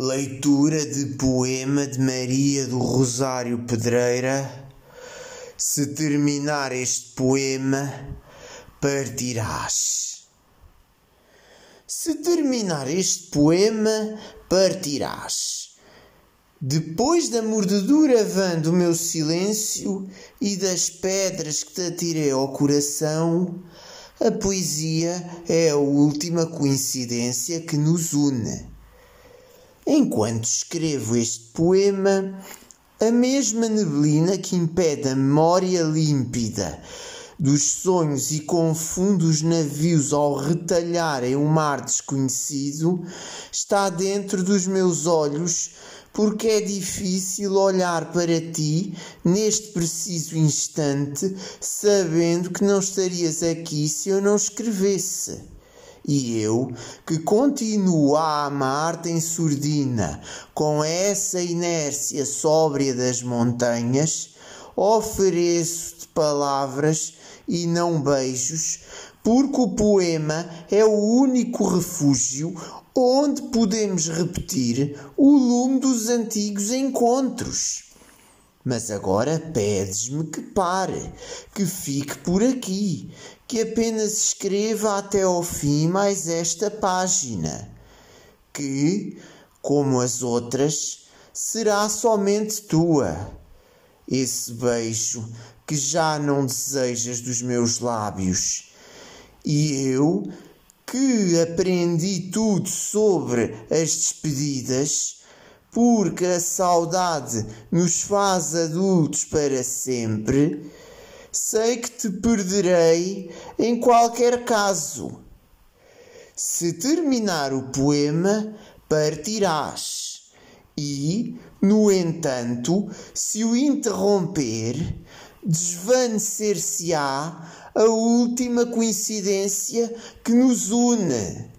Leitura de poema de Maria do Rosário Pedreira. Se terminar este poema, partirás. Se terminar este poema, partirás. Depois da mordedura vã do meu silêncio e das pedras que te atirei ao coração, a poesia é a última coincidência que nos une. Enquanto escrevo este poema, a mesma neblina que impede a memória límpida dos sonhos e confunde os navios ao retalharem um mar desconhecido, está dentro dos meus olhos, porque é difícil olhar para ti neste preciso instante, sabendo que não estarias aqui se eu não escrevesse. E eu, que continuo a amar-te em surdina, com essa inércia sóbria das montanhas, ofereço-te palavras e não beijos, porque o poema é o único refúgio onde podemos repetir o lume dos antigos encontros. Mas agora pedes-me que pare, que fique por aqui, que apenas escreva até ao fim mais esta página, que, como as outras, será somente tua. Esse beijo que já não desejas dos meus lábios. E eu, que aprendi tudo sobre as despedidas, porque a saudade nos faz adultos para sempre, sei que te perderei em qualquer caso. Se terminar o poema, partirás. E, no entanto, se o interromper, desvanecer-se-á a última coincidência que nos une.